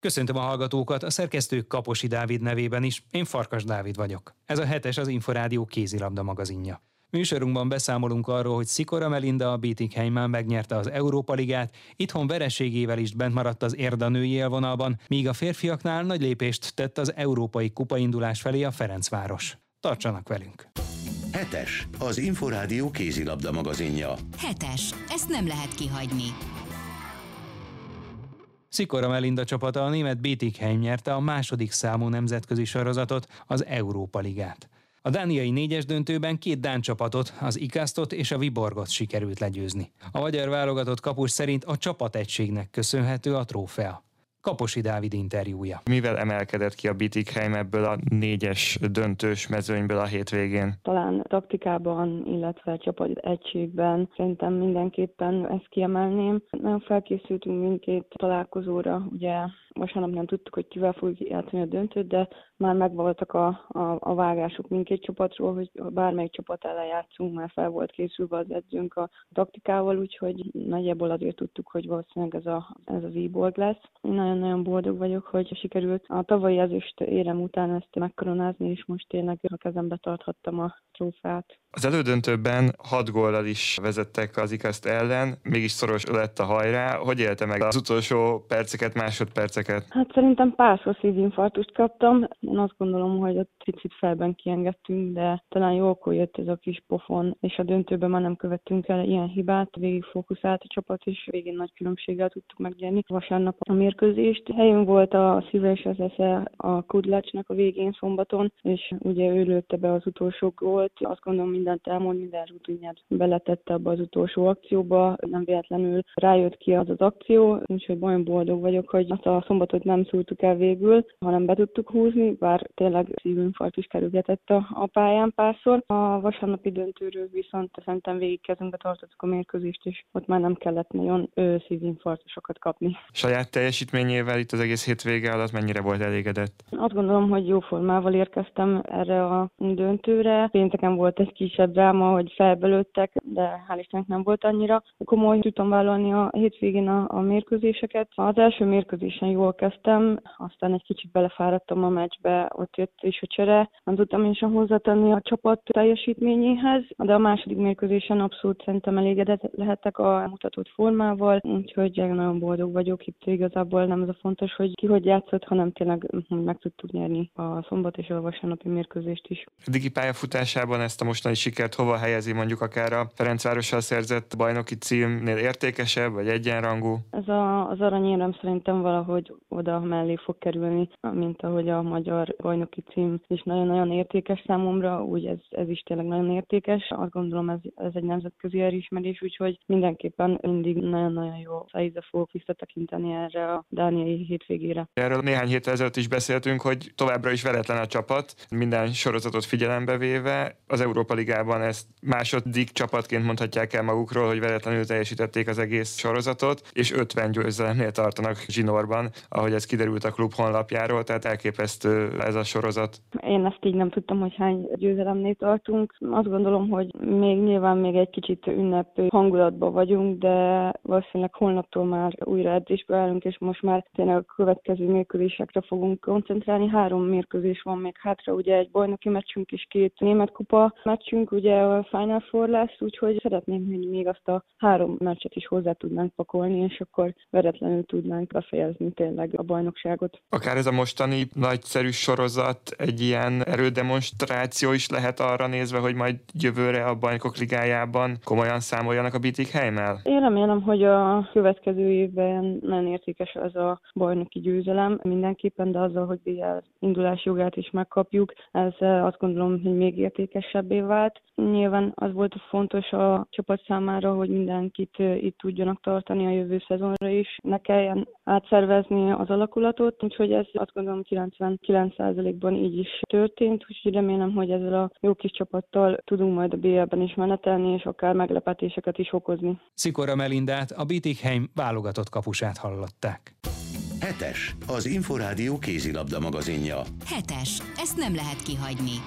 Köszöntöm a hallgatókat, a szerkesztő Kaposi Dávid nevében is, én Farkas Dávid vagyok. Ez a hetes az Inforádió kézilabda magazinja. Műsorunkban beszámolunk arról, hogy Szikora Melinda a Bietigheimán megnyerte az Európa Ligát, itthon vereségével is bent maradt az érda női élvonalban, míg a férfiaknál nagy lépést tett az Európai Kupaindulás felé a Ferencváros. Tartsanak velünk! Hetes, az Inforádió kézilabda magazinja. Hetes, ezt nem lehet kihagyni. Szikora Melinda csapata a német Bietigheim nyerte a második számú nemzetközi sorozatot, az Európa Ligát. A dániai négyes döntőben két dán csapatot, az Ikasztot és a Viborgot sikerült legyőzni. A magyar válogatott kapus szerint a csapategységnek köszönhető a trófea. Kaposi Dávid interjúja. Mivel emelkedett ki a Bietigheim ebből a négyes döntős mezőnyből a hétvégén? Talán taktikában, illetve csapat egységben szerintem mindenképpen ezt kiemelném. Nagyon felkészültünk mindkét találkozóra, ugye vasárnap nem tudtuk, hogy kivel fogjuk játszani a döntőt, de már megvoltak a, a, a vágások mindkét csapatról, hogy bármelyik csapat ellen játszunk, már fel volt készülve az edzőnk a taktikával, úgyhogy nagyjából azért tudtuk, hogy valószínűleg ez, a, ez az e lesz. Én nagyon-nagyon boldog vagyok, hogy sikerült a tavalyi ezüst érem után ezt megkoronázni, és most tényleg a kezembe tarthattam a trófát. Az elődöntőben hat góllal is vezettek az ikaszt ellen, mégis szoros lett a hajrá. Hogy élte meg az utolsó perceket, másodperceket? Hát szerintem párszor szívinfarktust kaptam. Én azt gondolom, hogy ott picit felben kiengedtünk, de talán jókor jött ez a kis pofon, és a döntőben már nem követtünk el ilyen hibát. Végig fókuszált a csapat, és végén nagy különbséggel tudtuk megnyerni vasárnap a mérkőzést. Helyünk volt a szíve és az esze a Kudlácsnak a végén szombaton, és ugye ő lőtte be az utolsó gólt. Azt gondolom, mindent elmond, minden rutinját beletette abba az utolsó akcióba, nem véletlenül rájött ki az az akció, úgyhogy nagyon boldog vagyok, hogy azt a szombatot nem szúrtuk el végül, hanem be tudtuk húzni, bár tényleg szívünfart is kerülgetett a, a pályán párszor. A vasárnapi döntőről viszont szerintem végig kezünkbe tartottuk a mérkőzést, és ott már nem kellett nagyon szívinfarktusokat kapni. Saját teljesítményével itt az egész hétvége alatt mennyire volt elégedett? Azt gondolom, hogy jó formával érkeztem erre a döntőre. Pénteken volt egy kisebb dráma, hogy felbelőttek, de hál' Istennek nem volt annyira komoly. Tudtam vállalni a hétvégén a, a mérkőzéseket. Az első mérkőzésen jól kezdtem, aztán egy kicsit belefáradtam a meccsbe, ott jött is a csere. Nem tudtam én sem hozzátenni a csapat teljesítményéhez, de a második mérkőzésen abszolút szerintem elégedett lehettek a mutatott formával, úgyhogy nagyon boldog vagyok. Itt igazából nem az a fontos, hogy ki hogy játszott, hanem tényleg meg tudtuk nyerni a szombat és a vasárnapi mérkőzést is. A digi pályafutásában ezt a mostani sikert hova helyezi mondjuk akár a Ferencvárossal szerzett bajnoki címnél értékesebb, vagy egyenrangú? Ez a, az aranyérem szerintem valahogy oda mellé fog kerülni, mint ahogy a magyar bajnoki cím is nagyon-nagyon értékes számomra, úgy ez, ez is tényleg nagyon értékes. Azt gondolom ez, ez egy nemzetközi elismerés, úgyhogy mindenképpen mindig nagyon-nagyon jó szájízzel fogok visszatekinteni erre a dániai hétvégére. Erről néhány héttel ezelőtt is beszéltünk, hogy továbbra is veretlen a csapat, minden sorozatot figyelembe véve. Az Európa Ligában ezt második csapatként mondhatják el magukról, hogy veretlenül teljesítették az egész sorozatot, és 50 győzelemnél tartanak zsinórban, ahogy ez kiderült a klub honlapjáról, tehát elképesztő ez a sorozat. Én ezt így nem tudtam, hogy hány győzelemnél tartunk. Azt gondolom, hogy még nyilván még egy kicsit ünnep hangulatban vagyunk, de valószínűleg holnaptól már újra edzésbe állunk, és most már tényleg a következő mérkőzésekre fogunk koncentrálni. Három mérkőzés van még hátra, ugye egy bajnoki meccsünk és két német kupa meccsünk, ugye a Final Four lesz, úgyhogy szeretném, hogy még azt a három meccset is hozzá tudnánk pakolni, és akkor veretlenül tudnánk befejezni tényleg a bajnokságot. Akár ez a mostani nagyszerű sorozat egy ilyen erődemonstráció is lehet arra nézve, hogy majd jövőre a bajnokok ligájában komolyan számoljanak a Bitik Heimmel? Én remélem, hogy a következő évben nagyon értékes az a bajnoki győzelem mindenképpen, de azzal, hogy BL indulás jogát is megkapjuk, ez azt gondolom, hogy még értékesebbé vált. Nyilván az volt a fontos a csapat számára, hogy mindenkit itt tudjanak tartani a jövő szezonra is. Ne kelljen átszervezni az alakulatot, úgyhogy ez azt gondolom 99%-ban így is történt, úgyhogy remélem, hogy ezzel a jó kis csapattal tudunk majd a BL-ben is menetelni, és akár meglepetéseket is okozni. Szikora Melindát, a Bietigheim válogatott kapusát hallották. Hetes, az Inforádió kézilabda magazinja. Hetes, ezt nem lehet kihagyni.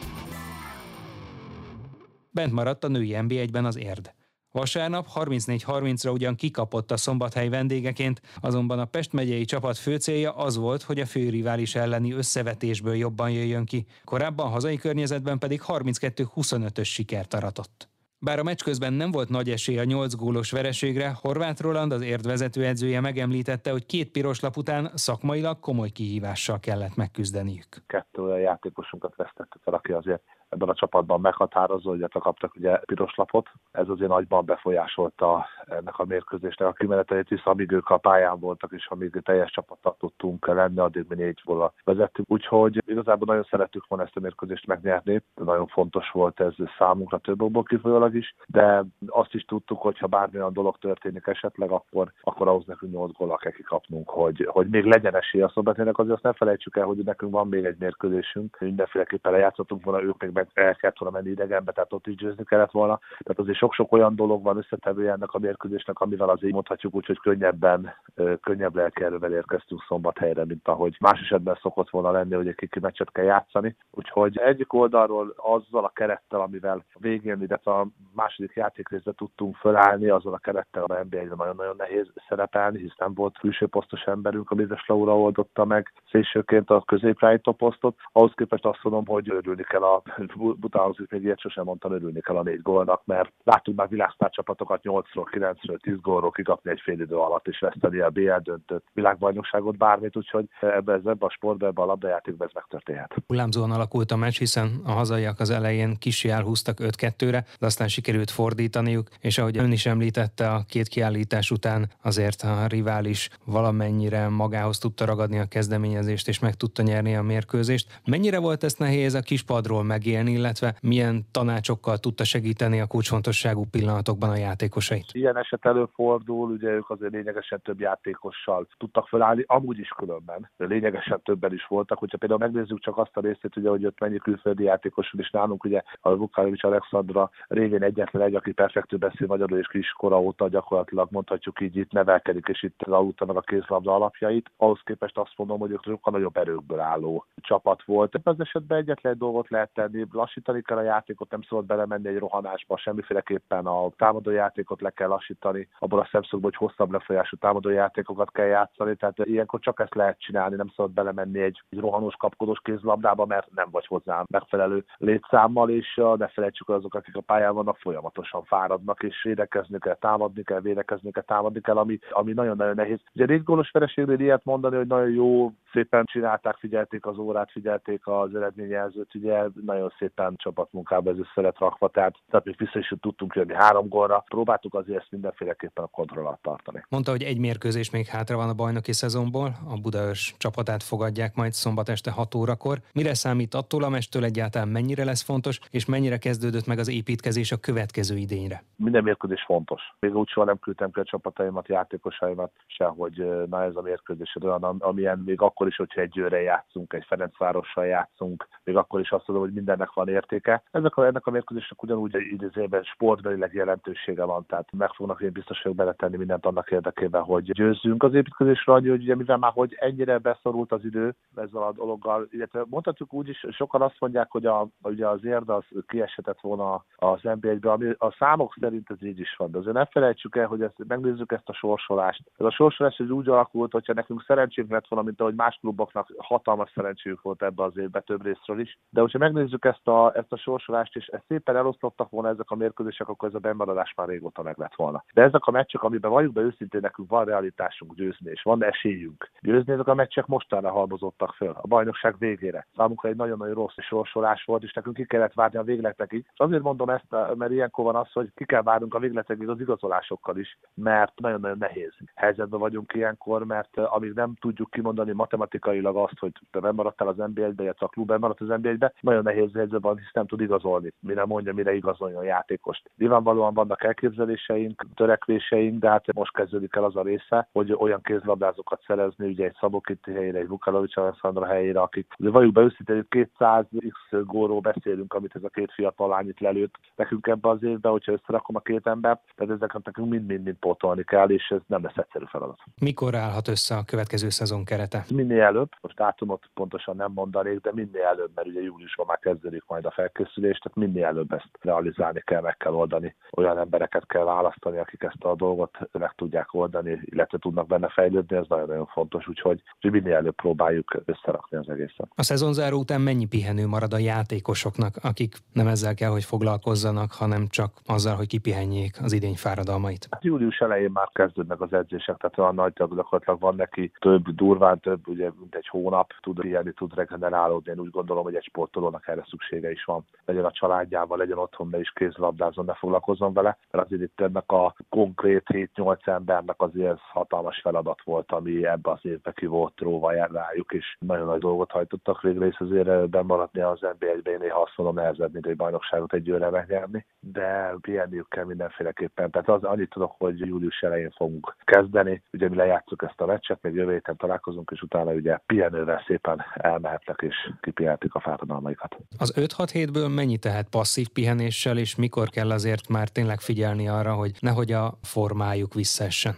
Bent maradt a női NB1-ben az érd. Vasárnap 34-30-ra ugyan kikapott a szombathely vendégeként, azonban a Pest megyei csapat fő célja az volt, hogy a főrivális elleni összevetésből jobban jöjjön ki. Korábban hazai környezetben pedig 32-25-ös sikert aratott. Bár a meccs közben nem volt nagy esély a 8 gólos vereségre, Horváth Roland, az érd vezetőedzője megemlítette, hogy két piros lap után szakmailag komoly kihívással kellett megküzdeniük. Kettő játékosunkat vesztettük el, aki azért ebben a csapatban meghatározó, illetve kaptak ugye piros lapot. Ez azért nagyban befolyásolta ennek a mérkőzésnek a kimenetelét, hisz amíg ők a pályán voltak, és amíg teljes csapattal tudtunk lenni, addig mi négy góla vezettünk. Úgyhogy igazából nagyon szerettük volna ezt a mérkőzést megnyerni. Nagyon fontos volt ez számunkra több okból kifolyólag is, de azt is tudtuk, hogy ha bármilyen dolog történik esetleg, akkor, akkor ahhoz nekünk 8 góla kell kikapnunk, hogy, hogy még legyen esély a szombatének. Azért azt ne felejtsük el, hogy nekünk van még egy mérkőzésünk, mindenféleképpen lejátszottunk volna, ők még meg el kellett volna menni idegenbe, tehát ott is győzni kellett volna. Tehát azért sok-sok olyan dolog van összetevője ennek a mérkőzésnek, amivel azért mondhatjuk úgy, hogy könnyebben, könnyebb lelkerővel érkeztünk szombathelyre, mint ahogy más esetben szokott volna lenni, hogy egy meccset kell játszani. Úgyhogy egyik oldalról azzal a kerettel, amivel végén, illetve a második játékrészbe tudtunk fölállni, azzal a kerettel a nba nagyon-nagyon nehéz szerepelni, hisz nem volt külső posztos emberünk, a Mézes Laura oldotta meg szélsőként a középrájtó posztot. Ahhoz képest azt mondom, hogy örülni kell a Butához még ilyet sosem mondtam, örülni kell a négy gólnak, mert láttuk már világsztár csapatokat 8-ról, 9-ről, 10 gólról kikapni egy fél idő alatt, és veszteni a BL döntött világbajnokságot, bármit, úgyhogy ebbe, ebbe a sportba, ebbe a labdajátékban ez megtörténhet. Hullámzóan alakult a meccs, hiszen a hazaiak az elején kis elhúztak 5-2-re, de aztán sikerült fordítaniuk, és ahogy ön is említette, a két kiállítás után azért a rivális valamennyire magához tudta ragadni a kezdeményezést, és meg tudta nyerni a mérkőzést. Mennyire volt ezt nehéz a kis padról megélni, illetve milyen tanácsokkal tudta segíteni a kulcsfontosságú pillanatokban a játékosait? Ilyen eset előfordul, ugye ők azért lényegesen több játékossal tudtak felállni, amúgy is különben, de lényegesen többen is voltak. Hogyha például megnézzük csak azt a részét, ugye, hogy ott mennyi külföldi játékos és nálunk ugye a Vukárovics Alexandra révén egyetlen egy, aki perfektül beszél magyarul és kiskora óta gyakorlatilag mondhatjuk így itt nevelkedik, és itt aludta meg a kézlabda alapjait. Ahhoz képest azt mondom, hogy ők sokkal nagyobb erőkből álló csapat volt. Ebben az esetben egyetlen egy dolgot lehet tenni, lassítani kell a játékot, nem szabad belemenni egy rohanásba, semmiféleképpen a támadó játékot le kell lassítani, abból a szemszögből, hogy hosszabb lefolyású támadó játékokat kell játszani, tehát ilyenkor csak ezt lehet csinálni, nem szabad belemenni egy, egy rohanós, kapkodós kézlabdába, mert nem vagy hozzá megfelelő létszámmal, és ne felejtsük azok, akik a pályán vannak, folyamatosan fáradnak, és védekezni kell, támadni kell, védekezni kell, támadni kell, ami, ami nagyon-nagyon nehéz. Ugye négy gólos vereségnél ilyet mondani, hogy nagyon jó, szépen csinálták, figyelték az órát, figyelték az eredményjelzőt, ugye nagyon szépen csapatmunkába ez össze lett rakva, tehát, tehát még vissza is tudtunk jönni három gólra. Próbáltuk azért ezt mindenféleképpen a kontroll alatt tartani. Mondta, hogy egy mérkőzés még hátra van a bajnoki szezonból, a Budaörs csapatát fogadják majd szombat este 6 órakor. Mire számít attól a mestől egyáltalán mennyire lesz fontos, és mennyire kezdődött meg az építkezés a következő idényre? Minden mérkőzés fontos. Még úgy soha nem küldtem ki a csapataimat, játékosaimat se, hogy na ez a mérkőzés olyan, amilyen még akkor is, hogyha egy győre játszunk, egy Ferencvárossal játszunk, még akkor is azt mondom, hogy mindennek van értéke. Ezek a, ennek a mérkőzésnek ugyanúgy idézőben sportbelileg jelentősége van, tehát meg fognak én biztos vagyok beletenni mindent annak érdekében, hogy győzzünk az építkezésre annyi, hogy ugye mivel már hogy ennyire beszorult az idő ezzel a dologgal, illetve mondhatjuk úgy is, sokan azt mondják, hogy a, ugye az érd az kiesetett volna az NB1-be, ami a számok szerint ez így is van, de azért ne felejtsük el, hogy ezt, megnézzük ezt a sorsolást. Ez a sorsolás ez úgy alakult, hogyha nekünk szerencsénk lett volna, mint ahogy más kluboknak hatalmas szerencséjük volt ebbe az évbe több részről is. De hogyha megnézzük ezt a, ezt a sorsolást, és ezt szépen elosztottak volna ezek a mérkőzések, akkor ez a bemaradás már régóta meg lett volna. De ezek a meccsek, amiben vagyunk be őszintén, nekünk van realitásunk győzni, és van esélyünk. Győzni ezek a meccsek mostanra halmozottak föl, a bajnokság végére. Számunkra egy nagyon-nagyon rossz sorsolás volt, és nekünk ki kellett várni a végletekig. És azért mondom ezt, mert ilyenkor van az, hogy ki kell várnunk a végletekig az igazolásokkal is, mert nagyon-nagyon nehéz helyzetben vagyunk ilyenkor, mert amíg nem tudjuk kimondani matematikailag azt, hogy te nem maradtál az NBA-be, illetve a klub maradt az NBA-be, nagyon nehéz helyzetben hisz nem tud igazolni, mire mondja, mire igazolja a játékost. Nyilvánvalóan vannak elképzeléseink, törekvéseink, de hát most kezdődik el az a része, hogy olyan kézlabdázókat szerezni, ugye egy Szabokitti helyére, egy Vukalovics Alexandra helyére, akik, de valljuk be őszintén, 200x góról beszélünk, amit ez a két fiatal lány itt lelőtt nekünk ebbe az évben, hogyha összerakom a két embert, tehát ezeket nekünk mind-mind pótolni kell, és ez nem lesz egyszerű feladat. Mikor állhat össze a következő szezon kerete? Minél előbb, most dátumot pontosan nem mondanék, de minél előbb, mert ugye júliusban már kezdődik kezdődik majd a felkészülés, tehát minél előbb ezt realizálni kell, meg kell oldani. Olyan embereket kell választani, akik ezt a dolgot meg tudják oldani, illetve tudnak benne fejlődni, ez nagyon-nagyon fontos, úgyhogy minél előbb próbáljuk összerakni az egészet. A szezonzáró után mennyi pihenő marad a játékosoknak, akik nem ezzel kell, hogy foglalkozzanak, hanem csak azzal, hogy kipihenjék az idény fáradalmait? Hát július elején már kezdődnek az edzések, tehát olyan nagy gyakorlatilag van neki több, durván több, ugye mint egy hónap tud pihenni, tud regenerálódni. Én úgy gondolom, hogy egy sportolónak erre szüksége is van. Legyen a családjával, legyen otthon, be is kézlabdázon, ne foglalkozzon vele, mert azért itt ennek a konkrét 7-8 embernek azért hatalmas feladat volt, ami ebbe az évbe ki volt róva rájuk, és nagyon nagy dolgot hajtottak végre, és azért bemaradni az NBA-ben, néha azt mondom, nehezebb, mint egy bajnokságot egy győre megnyerni, de pihenniük kell mindenféleképpen. Tehát az, annyit tudok, hogy július elején fogunk kezdeni. Ugye mi lejátszuk ezt a meccset, még jövő héten találkozunk, és utána ugye pihenővel szépen elmehetnek és kipihentik a fáradalmaikat. Az 5-6 hétből mennyi tehet passzív pihenéssel, és mikor kell azért már tényleg figyelni arra, hogy nehogy a formájuk visszaessen?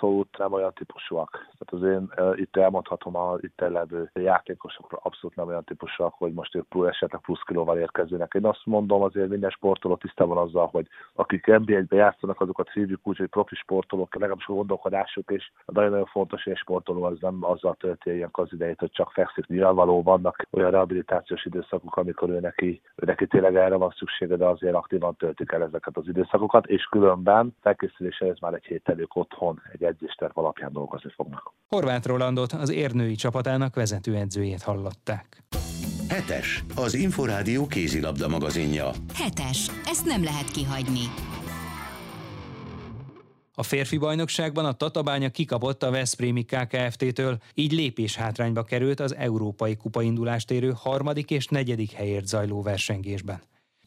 Abszolút nem olyan típusúak. Tehát az én itt elmondhatom a itt levő játékosokra abszolút nem olyan típusúak, hogy most ők plusz, esetleg plusz kilóval érkezőnek. Én azt mondom, azért minden sportoló tisztában azzal, hogy akik NBA-be játszanak, azokat hívjuk úgy, hogy profi sportolók, legalábbis a gondolkodásuk, és nagyon-nagyon fontos, hogy egy sportoló az nem azzal tölti az idejét, hogy csak fekszik. Nyilvánvaló vannak olyan rehabilitációs időszakok, amikor ő neki, ő neki tényleg erre van szüksége, de azért aktívan töltik el ezeket az időszakokat, és különben felkészülése ez már egy héttel ők otthon egy edzésterv alapján dolgozni fognak. Horváth Rolandot, az érnői csapatának vezetőedzőjét hallották. Hetes, az Inforádió kézilabda magazinja. Hetes, ezt nem lehet kihagyni. A férfi bajnokságban a Tatabánya kikapott a Veszprémi KKFT-től, így lépés hátrányba került az Európai Kupa indulást érő harmadik és negyedik helyért zajló versengésben.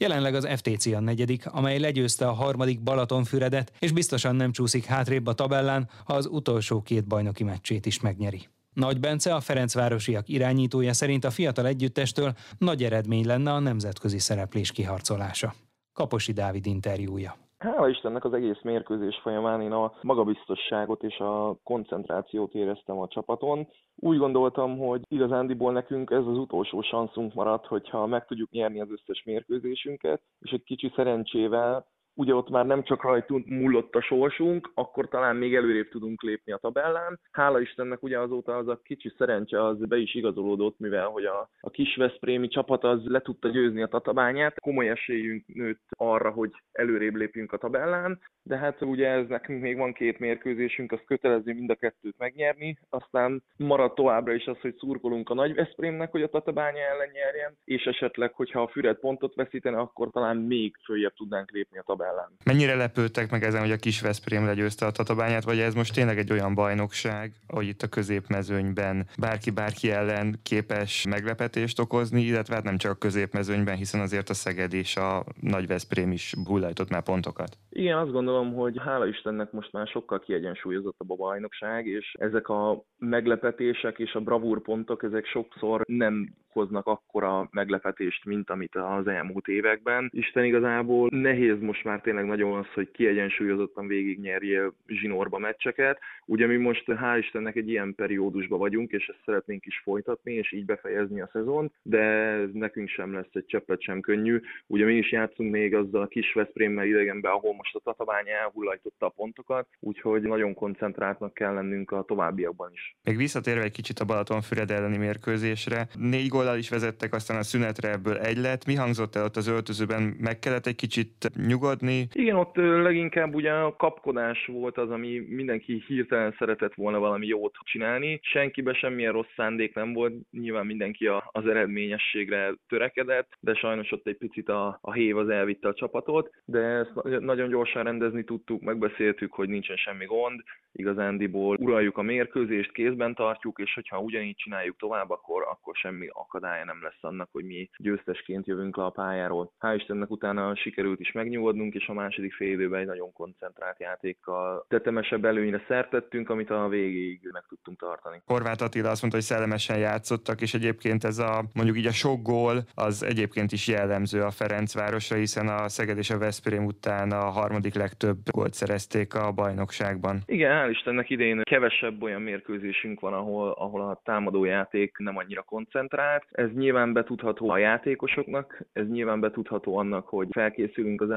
Jelenleg az FTC a negyedik, amely legyőzte a harmadik Balatonfüredet, és biztosan nem csúszik hátrébb a tabellán, ha az utolsó két bajnoki meccsét is megnyeri. Nagy Bence, a Ferencvárosiak irányítója szerint a fiatal együttestől nagy eredmény lenne a nemzetközi szereplés kiharcolása. Kaposi Dávid interjúja. Hála Istennek az egész mérkőzés folyamán én a magabiztosságot és a koncentrációt éreztem a csapaton. Úgy gondoltam, hogy igazándiból nekünk ez az utolsó szanszunk maradt, hogyha meg tudjuk nyerni az összes mérkőzésünket, és egy kicsi szerencsével ugye ott már nem csak rajtunk múlott a sorsunk, akkor talán még előrébb tudunk lépni a tabellán. Hála Istennek ugye azóta az a kicsi szerencse az be is igazolódott, mivel hogy a, a kis Veszprémi csapat az le tudta győzni a tatabányát. Komoly esélyünk nőtt arra, hogy előrébb lépjünk a tabellán, de hát ugye ez nekünk még van két mérkőzésünk, az kötelező mind a kettőt megnyerni, aztán marad továbbra is az, hogy szurkolunk a Nagy Veszprémnek, hogy a tatabánya ellen nyerjen, és esetleg, hogyha a Füred pontot veszítene, akkor talán még följebb tudnánk lépni a tabellán ellen. Mennyire lepődtek meg ezen, hogy a kis Veszprém legyőzte a Tatabányát, vagy ez most tényleg egy olyan bajnokság, hogy itt a középmezőnyben bárki bárki ellen képes meglepetést okozni, illetve hát nem csak a középmezőnyben, hiszen azért a Szeged és a Nagy Veszprém is hullajtott már pontokat. Igen, azt gondolom, hogy hála Istennek most már sokkal kiegyensúlyozottabb a bajnokság, és ezek a meglepetések és a bravúrpontok, ezek sokszor nem hoznak akkora meglepetést, mint amit az elmúlt években. Isten igazából nehéz most már tényleg nagyon az, hogy kiegyensúlyozottan végignyerje zsinórba meccseket. Ugye mi most hál' Istennek egy ilyen periódusban vagyunk, és ezt szeretnénk is folytatni, és így befejezni a szezont, de nekünk sem lesz egy cseppet sem könnyű. Ugye mi is játszunk még azzal a kis Veszprémmel idegenbe, ahol most a Tatabány elhullajtotta a pontokat, úgyhogy nagyon koncentráltnak kell lennünk a továbbiakban is. Még visszatérve egy kicsit a Balatonfüred elleni mérkőzésre, négy góllal is vezettek, aztán a szünetre ebből egy lett. Mi hangzott el ott az öltözőben? Meg kellett egy kicsit nyugodni? Igen, ott leginkább ugye a kapkodás volt az, ami mindenki hirtelen szeretett volna valami jót csinálni. Senkibe semmilyen rossz szándék nem volt, nyilván mindenki az eredményességre törekedett, de sajnos ott egy picit a, a hév az elvitte a csapatot, de ezt nagyon gyorsan rendezni tudtuk, megbeszéltük, hogy nincsen semmi gond, igazándiból uraljuk a mérkőzést, kézben tartjuk, és hogyha ugyanígy csináljuk tovább, akkor, akkor semmi akadálya nem lesz annak, hogy mi győztesként jövünk le a pályáról. Hál' Istennek utána sikerült is megnyugodnunk, és a második fél időben egy nagyon koncentrált játékkal tetemesebb előnyre szertettünk, amit a végéig meg tudtunk tartani. Horváth Attila azt mondta, hogy szellemesen játszottak, és egyébként ez a mondjuk így a sok gól az egyébként is jellemző a Ferencvárosra, hiszen a Szeged és a Veszprém után a harmadik legtöbb gólt szerezték a bajnokságban. Igen, hál' Istennek idén kevesebb olyan mérkőzésünk van, ahol, ahol a támadójáték nem annyira koncentrált. Ez nyilván betudható a játékosoknak, ez nyilván betudható annak, hogy felkészülünk az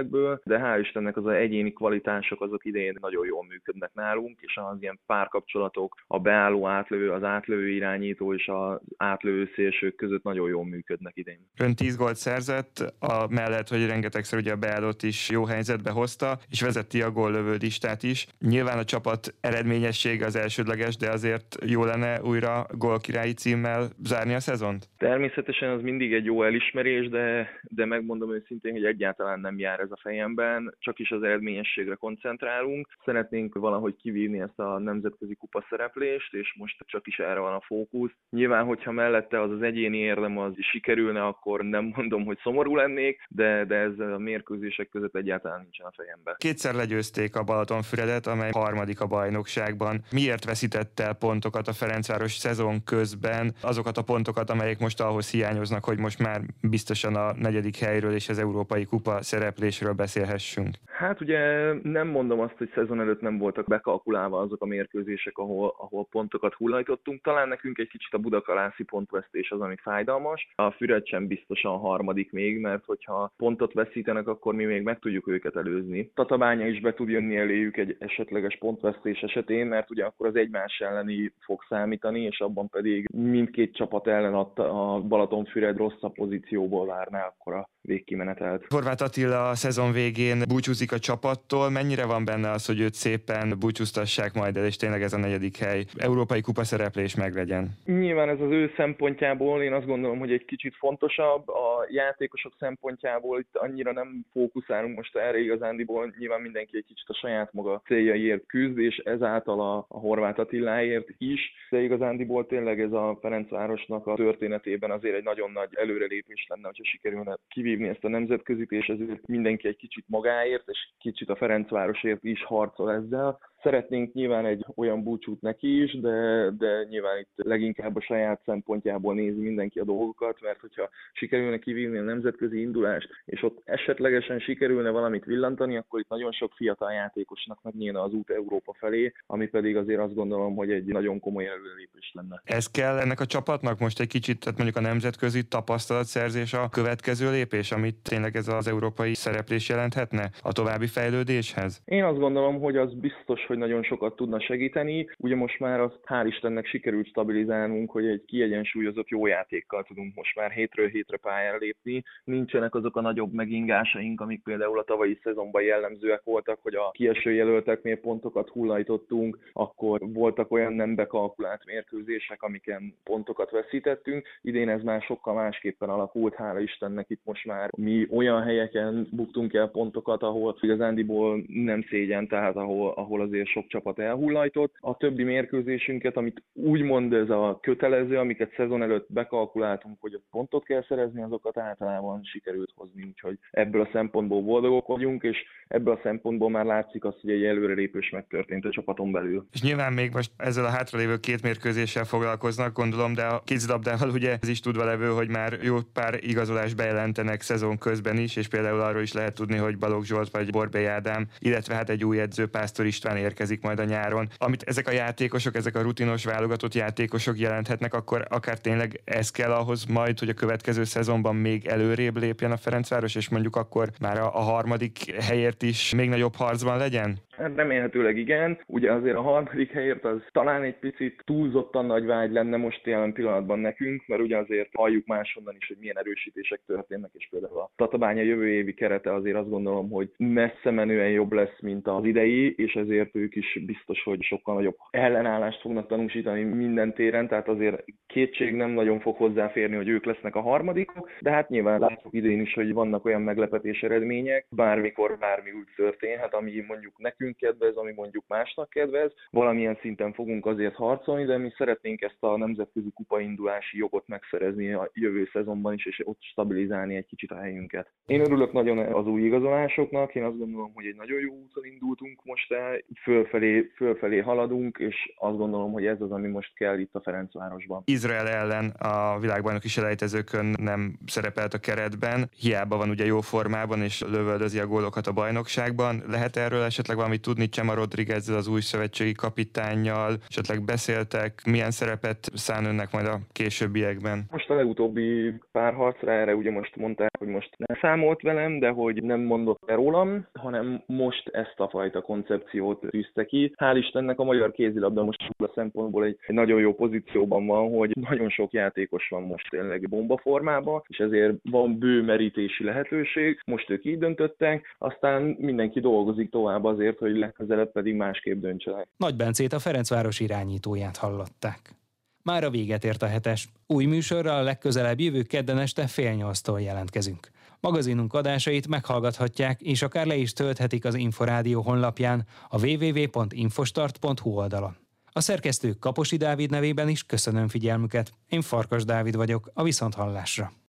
ellenfelekből, de hál' Istennek az a egyéni kvalitások azok idén nagyon jól működnek nálunk, és az ilyen párkapcsolatok, a beálló átlövő, az átlövő irányító és az átlövő szélsők között nagyon jól működnek idén. Ön 10 gólt szerzett, a mellett, hogy rengetegszer ugye a beállót is jó helyzetbe hozta, és vezeti a góllövő listát is. Nyilván a csapat eredményessége az elsődleges, de azért jó lenne újra gólkirályi címmel zárni a szezont? Természetesen az mindig egy jó elismerés, de, de megmondom őszintén, hogy egyáltalán nem jár ez a fejemben, csak is az eredményességre koncentrálunk. Szeretnénk valahogy kivívni ezt a nemzetközi kupa szereplést, és most csak is erre van a fókusz. Nyilván, hogyha mellette az az egyéni érdem az sikerülne, akkor nem mondom, hogy szomorú lennék, de, de ez a mérkőzések között egyáltalán nincsen a fejemben. Kétszer legyőzték a Balatonfüredet, amely harmadik a bajnokságban. Miért veszítette pontokat a Ferencváros szezon közben, azokat a pontokat, amelyek most ahhoz hiányoznak, hogy most már biztosan a negyedik helyről és az Európai Kupa szereplésről beszélhessünk? Hát ugye nem mondom azt, hogy szezon előtt nem voltak bekalkulálva azok a mérkőzések, ahol, ahol pontokat hullajtottunk. Talán nekünk egy kicsit a budakalászi pontvesztés az, ami fájdalmas. A Füred sem biztosan harmadik még, mert hogyha pontot veszítenek, akkor mi még meg tudjuk őket előzni. Tatabánya is be tud jönni eléjük egy esetleges pontvesztés esetén, mert ugye akkor az egymás elleni fog számítani, és abban pedig mindkét csapat ellen a Balatonfüred rosszabb pozícióból várná akkor a végkimenetelt. Horváth Attila a szezon végén búcsúzik a csapattól. Mennyire van benne az, hogy őt szépen búcsúztassák majd el, és tényleg ez a negyedik hely európai kupa szereplés meglegyen? Nyilván ez az ő szempontjából én azt gondolom, hogy egy kicsit fontosabb. A játékosok szempontjából itt annyira nem fókuszálunk most erre igazándiból. Nyilván mindenki egy kicsit a saját maga céljaiért küzd, és ezáltal a, a Horváth Attiláért is. De igazándiból tényleg ez a Ferencvárosnak a történetében azért egy nagyon nagy előrelépés lenne, hogyha sikerülne kivívni ezt a nemzetközit, és ezért mindenki egy kicsit magáért, és kicsit a Ferencvárosért is harcol ezzel. Szeretnénk nyilván egy olyan búcsút neki is, de, de nyilván itt leginkább a saját szempontjából nézi mindenki a dolgokat, mert hogyha sikerülne kivívni a nemzetközi indulást, és ott esetlegesen sikerülne valamit villantani, akkor itt nagyon sok fiatal játékosnak megnyílna az út Európa felé, ami pedig azért azt gondolom, hogy egy nagyon komoly előrelépés lenne. Ez kell ennek a csapatnak most egy kicsit, tehát mondjuk a nemzetközi tapasztalatszerzés a következő lépés, amit tényleg ez az európai szereplés jelenthetne a további fejlődéshez? Én azt gondolom, hogy az biztos, hogy nagyon sokat tudna segíteni. Ugye most már azt hál' Istennek sikerült stabilizálnunk, hogy egy kiegyensúlyozott jó játékkal tudunk most már hétről hétre pályára lépni. Nincsenek azok a nagyobb megingásaink, amik például a tavalyi szezonban jellemzőek voltak, hogy a kieső jelölteknél pontokat hullajtottunk, akkor voltak olyan nem bekalkulált mérkőzések, amiken pontokat veszítettünk. Idén ez már sokkal másképpen alakult, hála Istennek itt most már mi olyan helyeken buktunk el pontokat, ahol igazándiból nem szégyen, tehát ahol, ahol azért sok csapat elhullajtott. A többi mérkőzésünket, amit úgymond ez a kötelező, amiket szezon előtt bekalkuláltunk, hogy ott pontot kell szerezni, azokat általában sikerült hozni, úgyhogy ebből a szempontból boldogok vagyunk, és ebből a szempontból már látszik az, hogy egy előrelépés megtörtént a csapaton belül. És nyilván még most ezzel a hátralévő két mérkőzéssel foglalkoznak, gondolom, de a kézilabdával ugye ez is tudva levő, hogy már jó pár igazolás bejelentenek szezon közben is, és például arról is lehet tudni, hogy Balogh Zsolt vagy Borbély Ádám, illetve hát egy új edző Pásztor István érkezik majd a nyáron. Amit ezek a játékosok, ezek a rutinos válogatott játékosok jelenthetnek, akkor akár tényleg ez kell ahhoz majd, hogy a következő szezonban még előrébb lépjen a Ferencváros, és mondjuk akkor már a, a harmadik helyért is még nagyobb harcban legyen? Remélhetőleg igen. Ugye azért a harmadik helyért az talán egy picit túlzottan nagy vágy lenne most jelen pillanatban nekünk, mert ugye azért halljuk máshonnan is, hogy milyen erősítések történnek, és például a Tatabánya jövő évi kerete azért azt gondolom, hogy messze menően jobb lesz, mint az idei, és ezért ők is biztos, hogy sokkal nagyobb ellenállást fognak tanúsítani minden téren, tehát azért kétség nem nagyon fog hozzáférni, hogy ők lesznek a harmadikok, de hát nyilván látszik idén is, hogy vannak olyan meglepetés eredmények, bármikor bármi úgy történhet, ami mondjuk nekünk kedvez, ami mondjuk másnak kedvez. Valamilyen szinten fogunk azért harcolni, de mi szeretnénk ezt a nemzetközi kupaindulási jogot megszerezni a jövő szezonban is, és ott stabilizálni egy kicsit a helyünket. Én örülök nagyon az új igazolásoknak, én azt gondolom, hogy egy nagyon jó úton indultunk most el, fölfelé, fölfelé haladunk, és azt gondolom, hogy ez az, ami most kell itt a Ferencvárosban. Izrael ellen a világbajnoki selejtezőkön nem szerepelt a keretben, hiába van ugye jó formában, és lövöldözi a gólokat a bajnokságban. Lehet erről esetleg valami tudni Csema Rodriguez az új szövetségi kapitánnyal, esetleg beszéltek, milyen szerepet szán önnek majd a későbbiekben? Most a legutóbbi pár harcra erre ugye most mondták, hogy most nem számolt velem, de hogy nem mondott el rólam, hanem most ezt a fajta koncepciót tűzte ki. Hál' Istennek a magyar kézilabda most a szempontból egy, egy nagyon jó pozícióban van, hogy nagyon sok játékos van most tényleg bombaformában, és ezért van bő merítési lehetőség. Most ők így döntöttek, aztán mindenki dolgozik tovább azért, hogy legközelebb pedig másképp döntsenek. Nagy Bencét a Ferencváros irányítóját hallották. Már a véget ért a hetes. Új műsorral a legközelebb jövő kedden este fél nyolctól jelentkezünk. Magazinunk adásait meghallgathatják, és akár le is tölthetik az Inforádió honlapján a www.infostart.hu oldalon. A szerkesztő Kaposi Dávid nevében is köszönöm figyelmüket. Én Farkas Dávid vagyok, a Viszonthallásra.